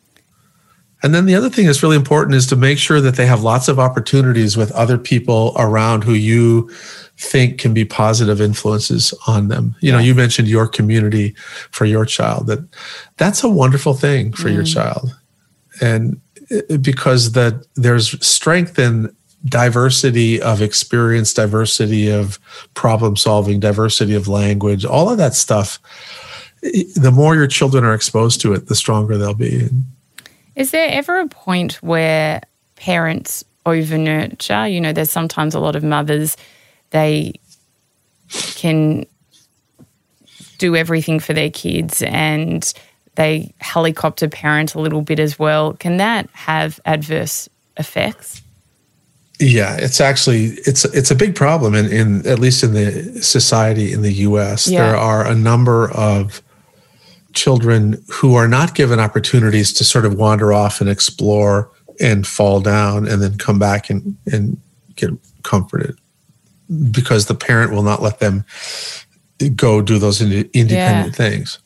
and then the other thing that's really important is to make sure that they have lots of opportunities with other people around who you think can be positive influences on them. You know, you mentioned your community for your child that that's a wonderful thing for mm. your child. And because that there's strength in diversity of experience, diversity of problem solving, diversity of language, all of that stuff, the more your children are exposed to it, the stronger they'll be. Is there ever a point where parents over nurture? You know, there's sometimes a lot of mothers, they can do everything for their kids and they helicopter parent a little bit as well. Can that have adverse effects? Yeah, it's actually it's it's a big problem in, in at least in the society in the US. Yeah. There are a number of children who are not given opportunities to sort of wander off and explore and fall down and then come back and, and get comforted because the parent will not let them go do those independent yeah. things.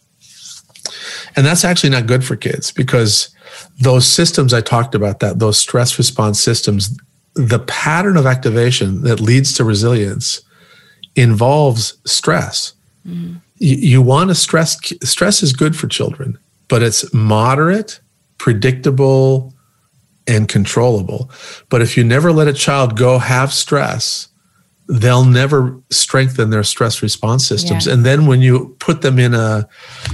And that's actually not good for kids because those systems I talked about that those stress response systems the pattern of activation that leads to resilience involves stress. Mm-hmm. You, you want to stress stress is good for children, but it's moderate, predictable, and controllable. But if you never let a child go have stress, they'll never strengthen their stress response systems. Yeah. And then when you put them in a,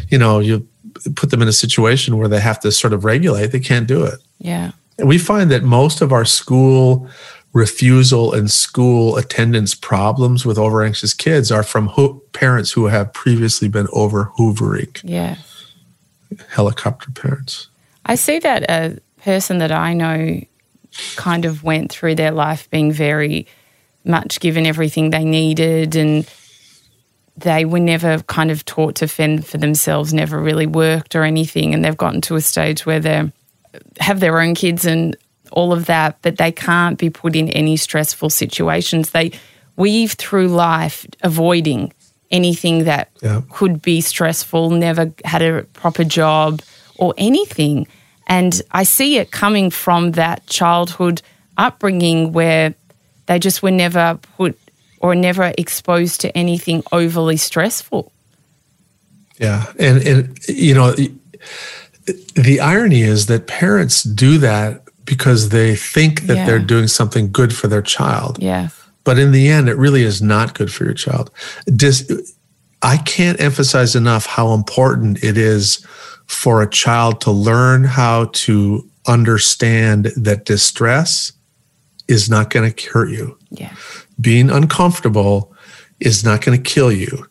you know, you put them in a situation where they have to sort of regulate, they can't do it. Yeah. And we find that most of our school refusal and school attendance problems with over anxious kids are from ho- parents who have previously been over hoovering. Yeah. Helicopter parents. I see that a person that I know kind of went through their life being very much given everything they needed and they were never kind of taught to fend for themselves, never really worked or anything. And they've gotten to a stage where they have their own kids and all of that, but they can't be put in any stressful situations. They weave through life avoiding anything that yeah. could be stressful, never had a proper job or anything. And I see it coming from that childhood upbringing where they just were never put or never exposed to anything overly stressful. Yeah. And, and you know, the irony is that parents do that because they think that yeah. they're doing something good for their child. Yeah. But in the end, it really is not good for your child. Dis- I can't emphasize enough how important it is for a child to learn how to understand that distress is not going to hurt you. Yeah. Being uncomfortable is not going to kill you.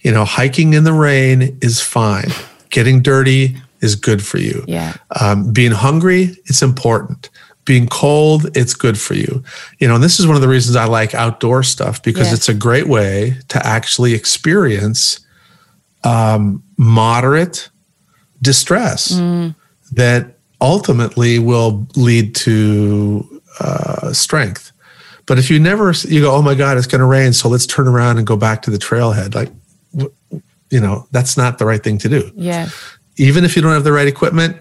You know, hiking in the rain is fine. Getting dirty is good for you. Yeah. Um, being hungry, it's important. Being cold, it's good for you. You know, and this is one of the reasons I like outdoor stuff because yeah. it's a great way to actually experience um, moderate distress mm. that ultimately will lead to uh, strength. But if you never, you go, oh my God, it's going to rain, so let's turn around and go back to the trailhead. Like, you know, that's not the right thing to do. Yeah. Even if you don't have the right equipment,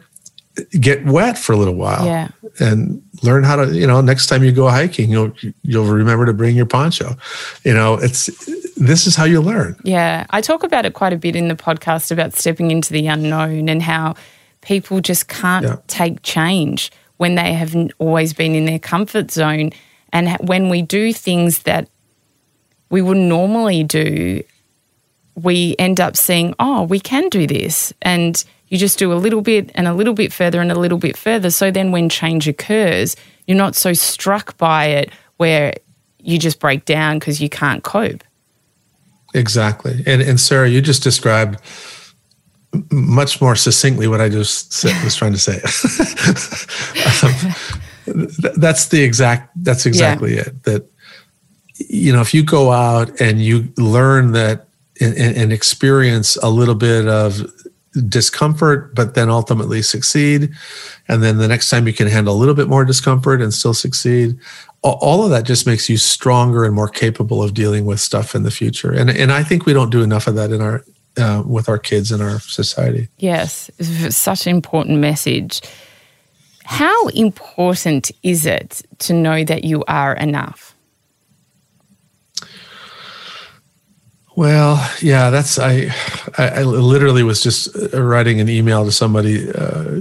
get wet for a little while. Yeah. And learn how to, you know, next time you go hiking, you'll you'll remember to bring your poncho. You know, it's this is how you learn. Yeah. I talk about it quite a bit in the podcast about stepping into the unknown and how people just can't yeah. take change when they have always been in their comfort zone. And when we do things that we wouldn't normally do, we end up seeing, oh, we can do this. And you just do a little bit and a little bit further and a little bit further. So then when change occurs, you're not so struck by it where you just break down because you can't cope. Exactly. And, and Sarah, you just described much more succinctly what I just was trying to say. um, that's the exact, that's exactly yeah. it. That, you know, if you go out and you learn that and, and experience a little bit of discomfort, but then ultimately succeed. And then the next time you can handle a little bit more discomfort and still succeed. All of that just makes you stronger and more capable of dealing with stuff in the future. And and I think we don't do enough of that in our uh, with our kids in our society. Yes, such an important message. How important is it to know that you are enough? Well, yeah, that's I, I, literally was just uh, writing an email to somebody uh,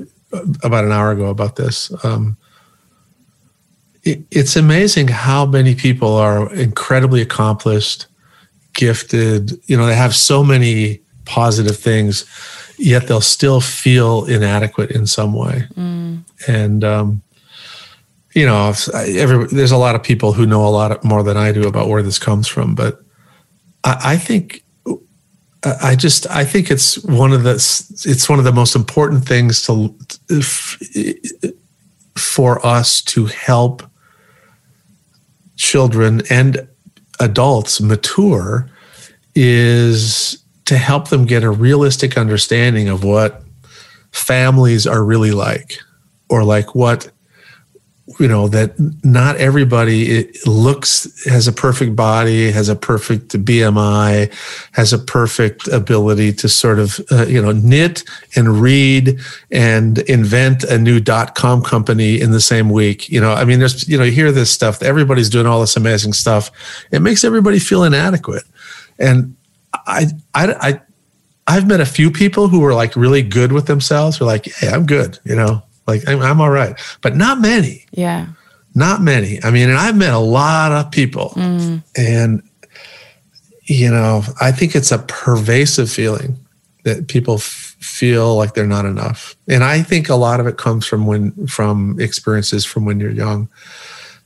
about an hour ago about this. Um, it, it's amazing how many people are incredibly accomplished, gifted. You know, they have so many positive things, yet they'll still feel inadequate in some way. Mm. And um, you know, every, there's a lot of people who know a lot more than I do about where this comes from, but I, I think I just I think it's one of the it's one of the most important things to for us to help children and adults mature is to help them get a realistic understanding of what families are really like or like what you know that not everybody looks has a perfect body has a perfect bmi has a perfect ability to sort of uh, you know knit and read and invent a new dot com company in the same week you know i mean there's you know you hear this stuff everybody's doing all this amazing stuff it makes everybody feel inadequate and i i, I I've met a few people who are like really good with themselves. Who are like, "Hey, I'm good," you know. Like I'm, I'm all right, but not many. Yeah. Not many. I mean, and I've met a lot of people, mm. and you know, I think it's a pervasive feeling that people f- feel like they're not enough, and I think a lot of it comes from when from experiences from when you're young,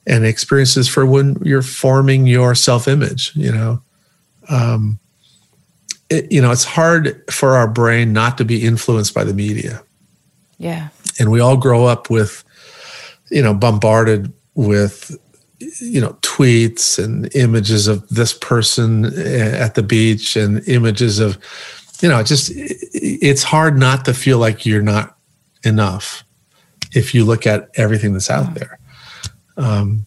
and experiences for when you're forming your self image. You know. Um, it, you know, it's hard for our brain not to be influenced by the media. Yeah. And we all grow up with you know bombarded with you know tweets and images of this person at the beach and images of you know just it's hard not to feel like you're not enough if you look at everything that's out there. Um,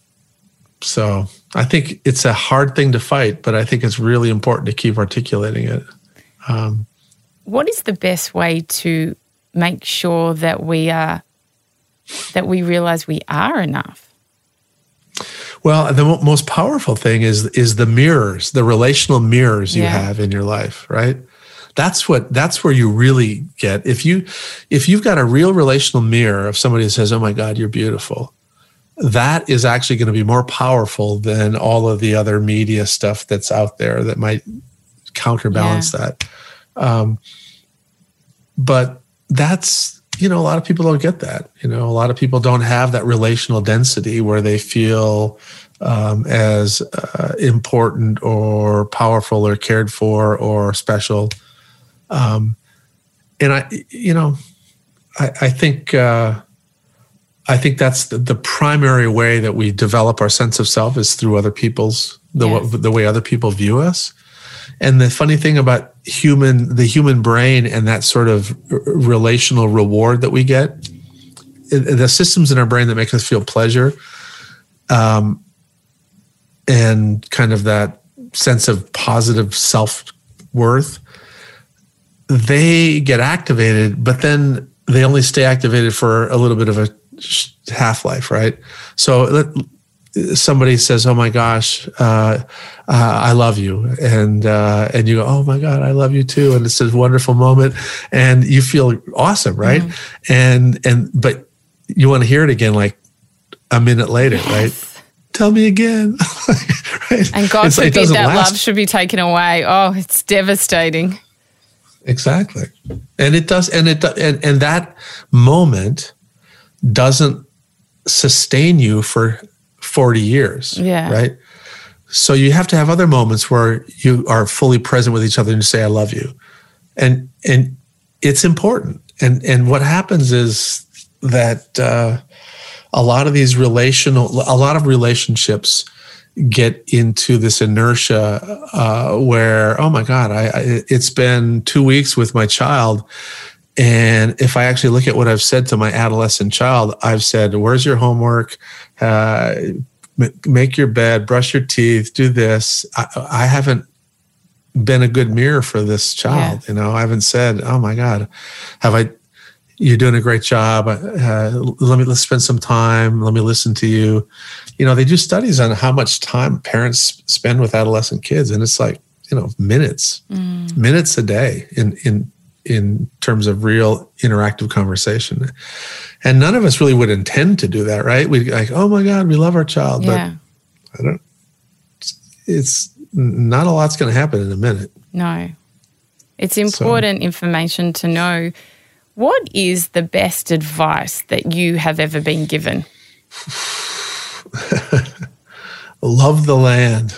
so i think it's a hard thing to fight but i think it's really important to keep articulating it. Um, what is the best way to make sure that we are that we realize we are enough well the most powerful thing is is the mirrors the relational mirrors you yeah. have in your life right that's what that's where you really get if you if you've got a real relational mirror of somebody that says oh my god you're beautiful that is actually going to be more powerful than all of the other media stuff that's out there that might counterbalance yeah. that um, but that's you know a lot of people don't get that you know a lot of people don't have that relational density where they feel um, as uh, important or powerful or cared for or special um, and i you know i, I think uh, i think that's the, the, primary way that we develop our sense of self is through other people's the, yes. the way other people view us and the funny thing about human, the human brain and that sort of relational reward that we get, the systems in our brain that make us feel pleasure, um, and kind of that sense of positive self worth, they get activated, but then they only stay activated for a little bit of a half life, right? So somebody says, "Oh my gosh, uh, uh, I love you," and uh, and you go, "Oh my God, I love you too," and it's a wonderful moment, and you feel awesome, right? Mm-hmm. And and but you want to hear it again, like a minute later, yes. right? Tell me again, right? And God it's, forbid that last. love should be taken away. Oh, it's devastating. Exactly, and it does, and it and and that moment doesn't sustain you for 40 years. Yeah. Right. So you have to have other moments where you are fully present with each other and say, I love you. And, and it's important. And, and what happens is that, uh, a lot of these relational, a lot of relationships get into this inertia uh, where, oh my God, I, I, it's been two weeks with my child. And if I actually look at what I've said to my adolescent child, I've said, Where's your homework? Uh, make your bed, brush your teeth, do this. I, I, haven't been a good mirror for this child. Yeah. You know, I haven't said, "Oh my God, have I?" You're doing a great job. Uh, let me let's spend some time. Let me listen to you. You know, they do studies on how much time parents spend with adolescent kids, and it's like you know minutes, mm. minutes a day in in in terms of real interactive conversation. And none of us really would intend to do that, right? We'd like, oh my God, we love our child. Yeah. But I don't, it's not a lot's going to happen in a minute. No. It's important so. information to know. What is the best advice that you have ever been given? love the land.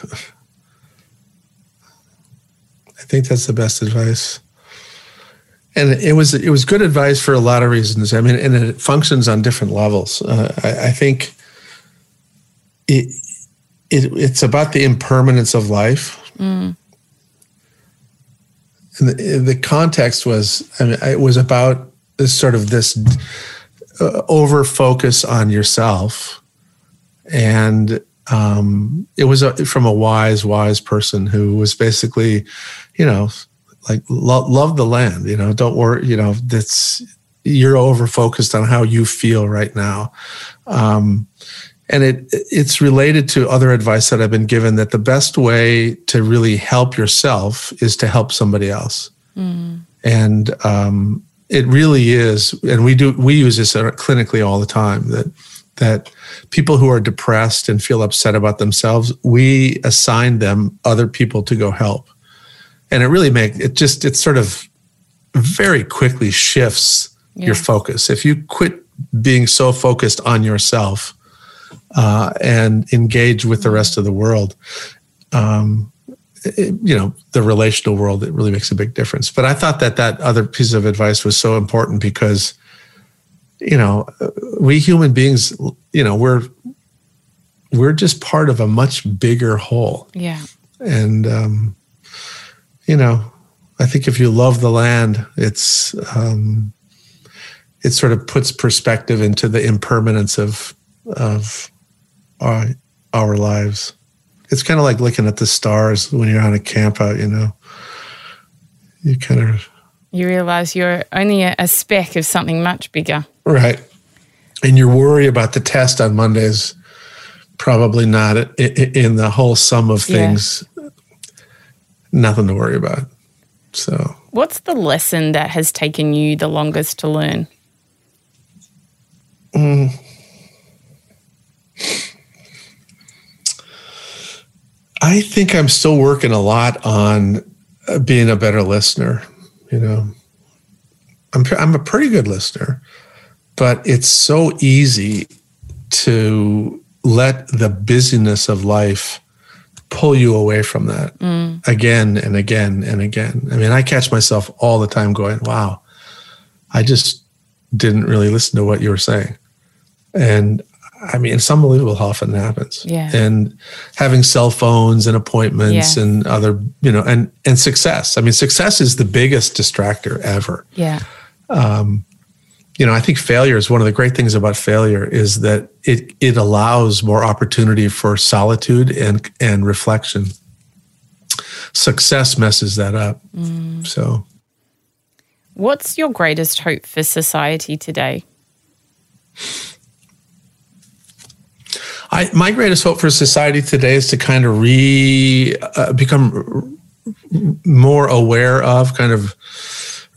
I think that's the best advice. And it was it was good advice for a lot of reasons. I mean, and it functions on different levels. Uh, I, I, think it, it it's about the impermanence of life. Mm. And the, the context was, I mean, it was about this sort of this uh, over focus on yourself and um, it was a, from a wise, wise person who was basically, you know, like lo- love the land. You know, don't worry. You know, that's you're over focused on how you feel right now, um, and it it's related to other advice that I've been given that the best way to really help yourself is to help somebody else, mm. and um, it really is. And we do we use this clinically all the time that that people who are depressed and feel upset about themselves, we assign them other people to go help. And it really makes it just, it sort of very quickly shifts yeah. your focus. If you quit being so focused on yourself uh, and engage with the rest of the world, um, it, you know, the relational world, it really makes a big difference. But I thought that that other piece of advice was so important because you know, we human beings, you know, we're we're just part of a much bigger whole. Yeah. And um, you know, I think if you love the land, it's um, it sort of puts perspective into the impermanence of of our our lives. It's kind of like looking at the stars when you're on a camp out, you know. You kind of you realize you're only a, a speck of something much bigger. Right. And your worry about the test on Mondays probably not in the whole sum of things. Nothing to worry about. So, what's the lesson that has taken you the longest to learn? Mm. I think I'm still working a lot on uh, being a better listener. You know, I'm I'm a pretty good listener, but it's so easy to let the busyness of life pull you away from that mm. again and again and again. I mean, I catch myself all the time going, wow, I just didn't really listen to what you were saying. And I mean, it's unbelievable how often it happens. Yeah. And having cell phones and appointments yeah. and other, you know, and and success. I mean, success is the biggest distractor ever. Yeah. Um, you know, I think failure is one of the great things about failure is that it it allows more opportunity for solitude and and reflection. Success messes that up. Mm. So, what's your greatest hope for society today? I, my greatest hope for society today is to kind of re uh, become more aware of kind of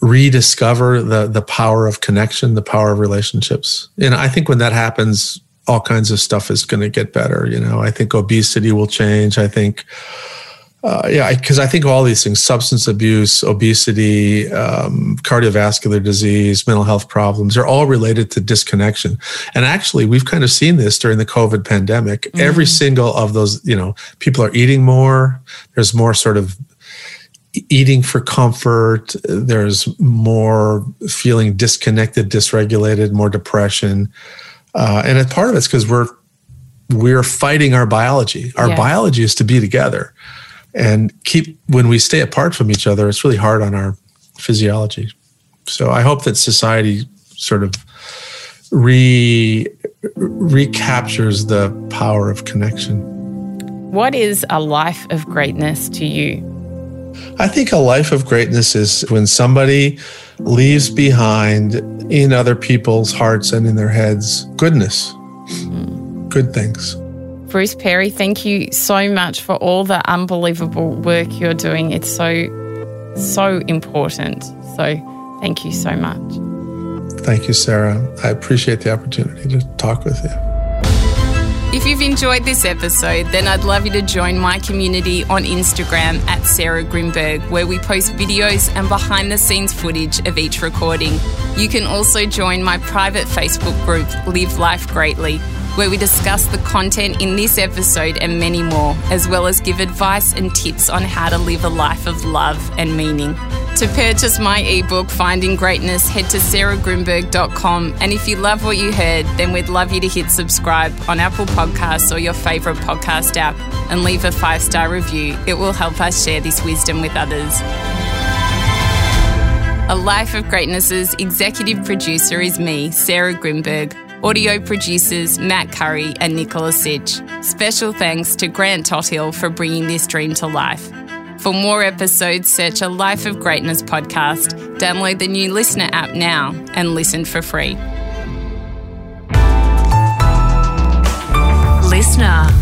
rediscover the the power of connection, the power of relationships. And I think when that happens, all kinds of stuff is going to get better. You know, I think obesity will change. I think, uh, yeah, because I, I, think all these things, substance abuse, obesity, um, cardiovascular disease, mental health problems, are all related to disconnection. And actually, we've kind of seen this during the COVID pandemic. Mm-hmm. Every single of those, you know, people are eating more. There's more sort of eating for comfort. There's more feeling disconnected, dysregulated, more depression, uh, and a part of it's because we're we're fighting our biology. Our biology is to be together, and keep when we stay apart from each other. It's really hard on our physiology. So I hope that society sort of re recaptures the power of connection. What is a life of greatness to you? I think a life of greatness is when somebody leaves behind in other people's hearts and in their heads goodness, good things. Bruce Perry, thank you so much for all the unbelievable work you're doing. It's so, so important. So, thank you so much. Thank you, Sarah. I appreciate the opportunity to talk with you. If you've enjoyed this episode, then I'd love you to join my community on Instagram at Sarah Grynberg, where we post videos and behind the scenes footage of each recording. You can also join my private Facebook group, Live Life Greatly. Where we discuss the content in this episode and many more, as well as give advice and tips on how to live a life of love and meaning. To purchase my ebook, Finding Greatness, head to sarahgrynberg.com. And if you love what you heard, then we'd love you to hit subscribe on Apple Podcasts or your favourite podcast app and leave a five star review. It will help us share this wisdom with others. A Life of Greatness's executive producer is me, Sarah Grynberg. Audio producers Matt Curry and Nicola Sitch. Special thanks to Grant Tothill for bringing this dream to life. For more episodes, search a Life of Greatness podcast, download the new Listener app now, and listen for free. Listener.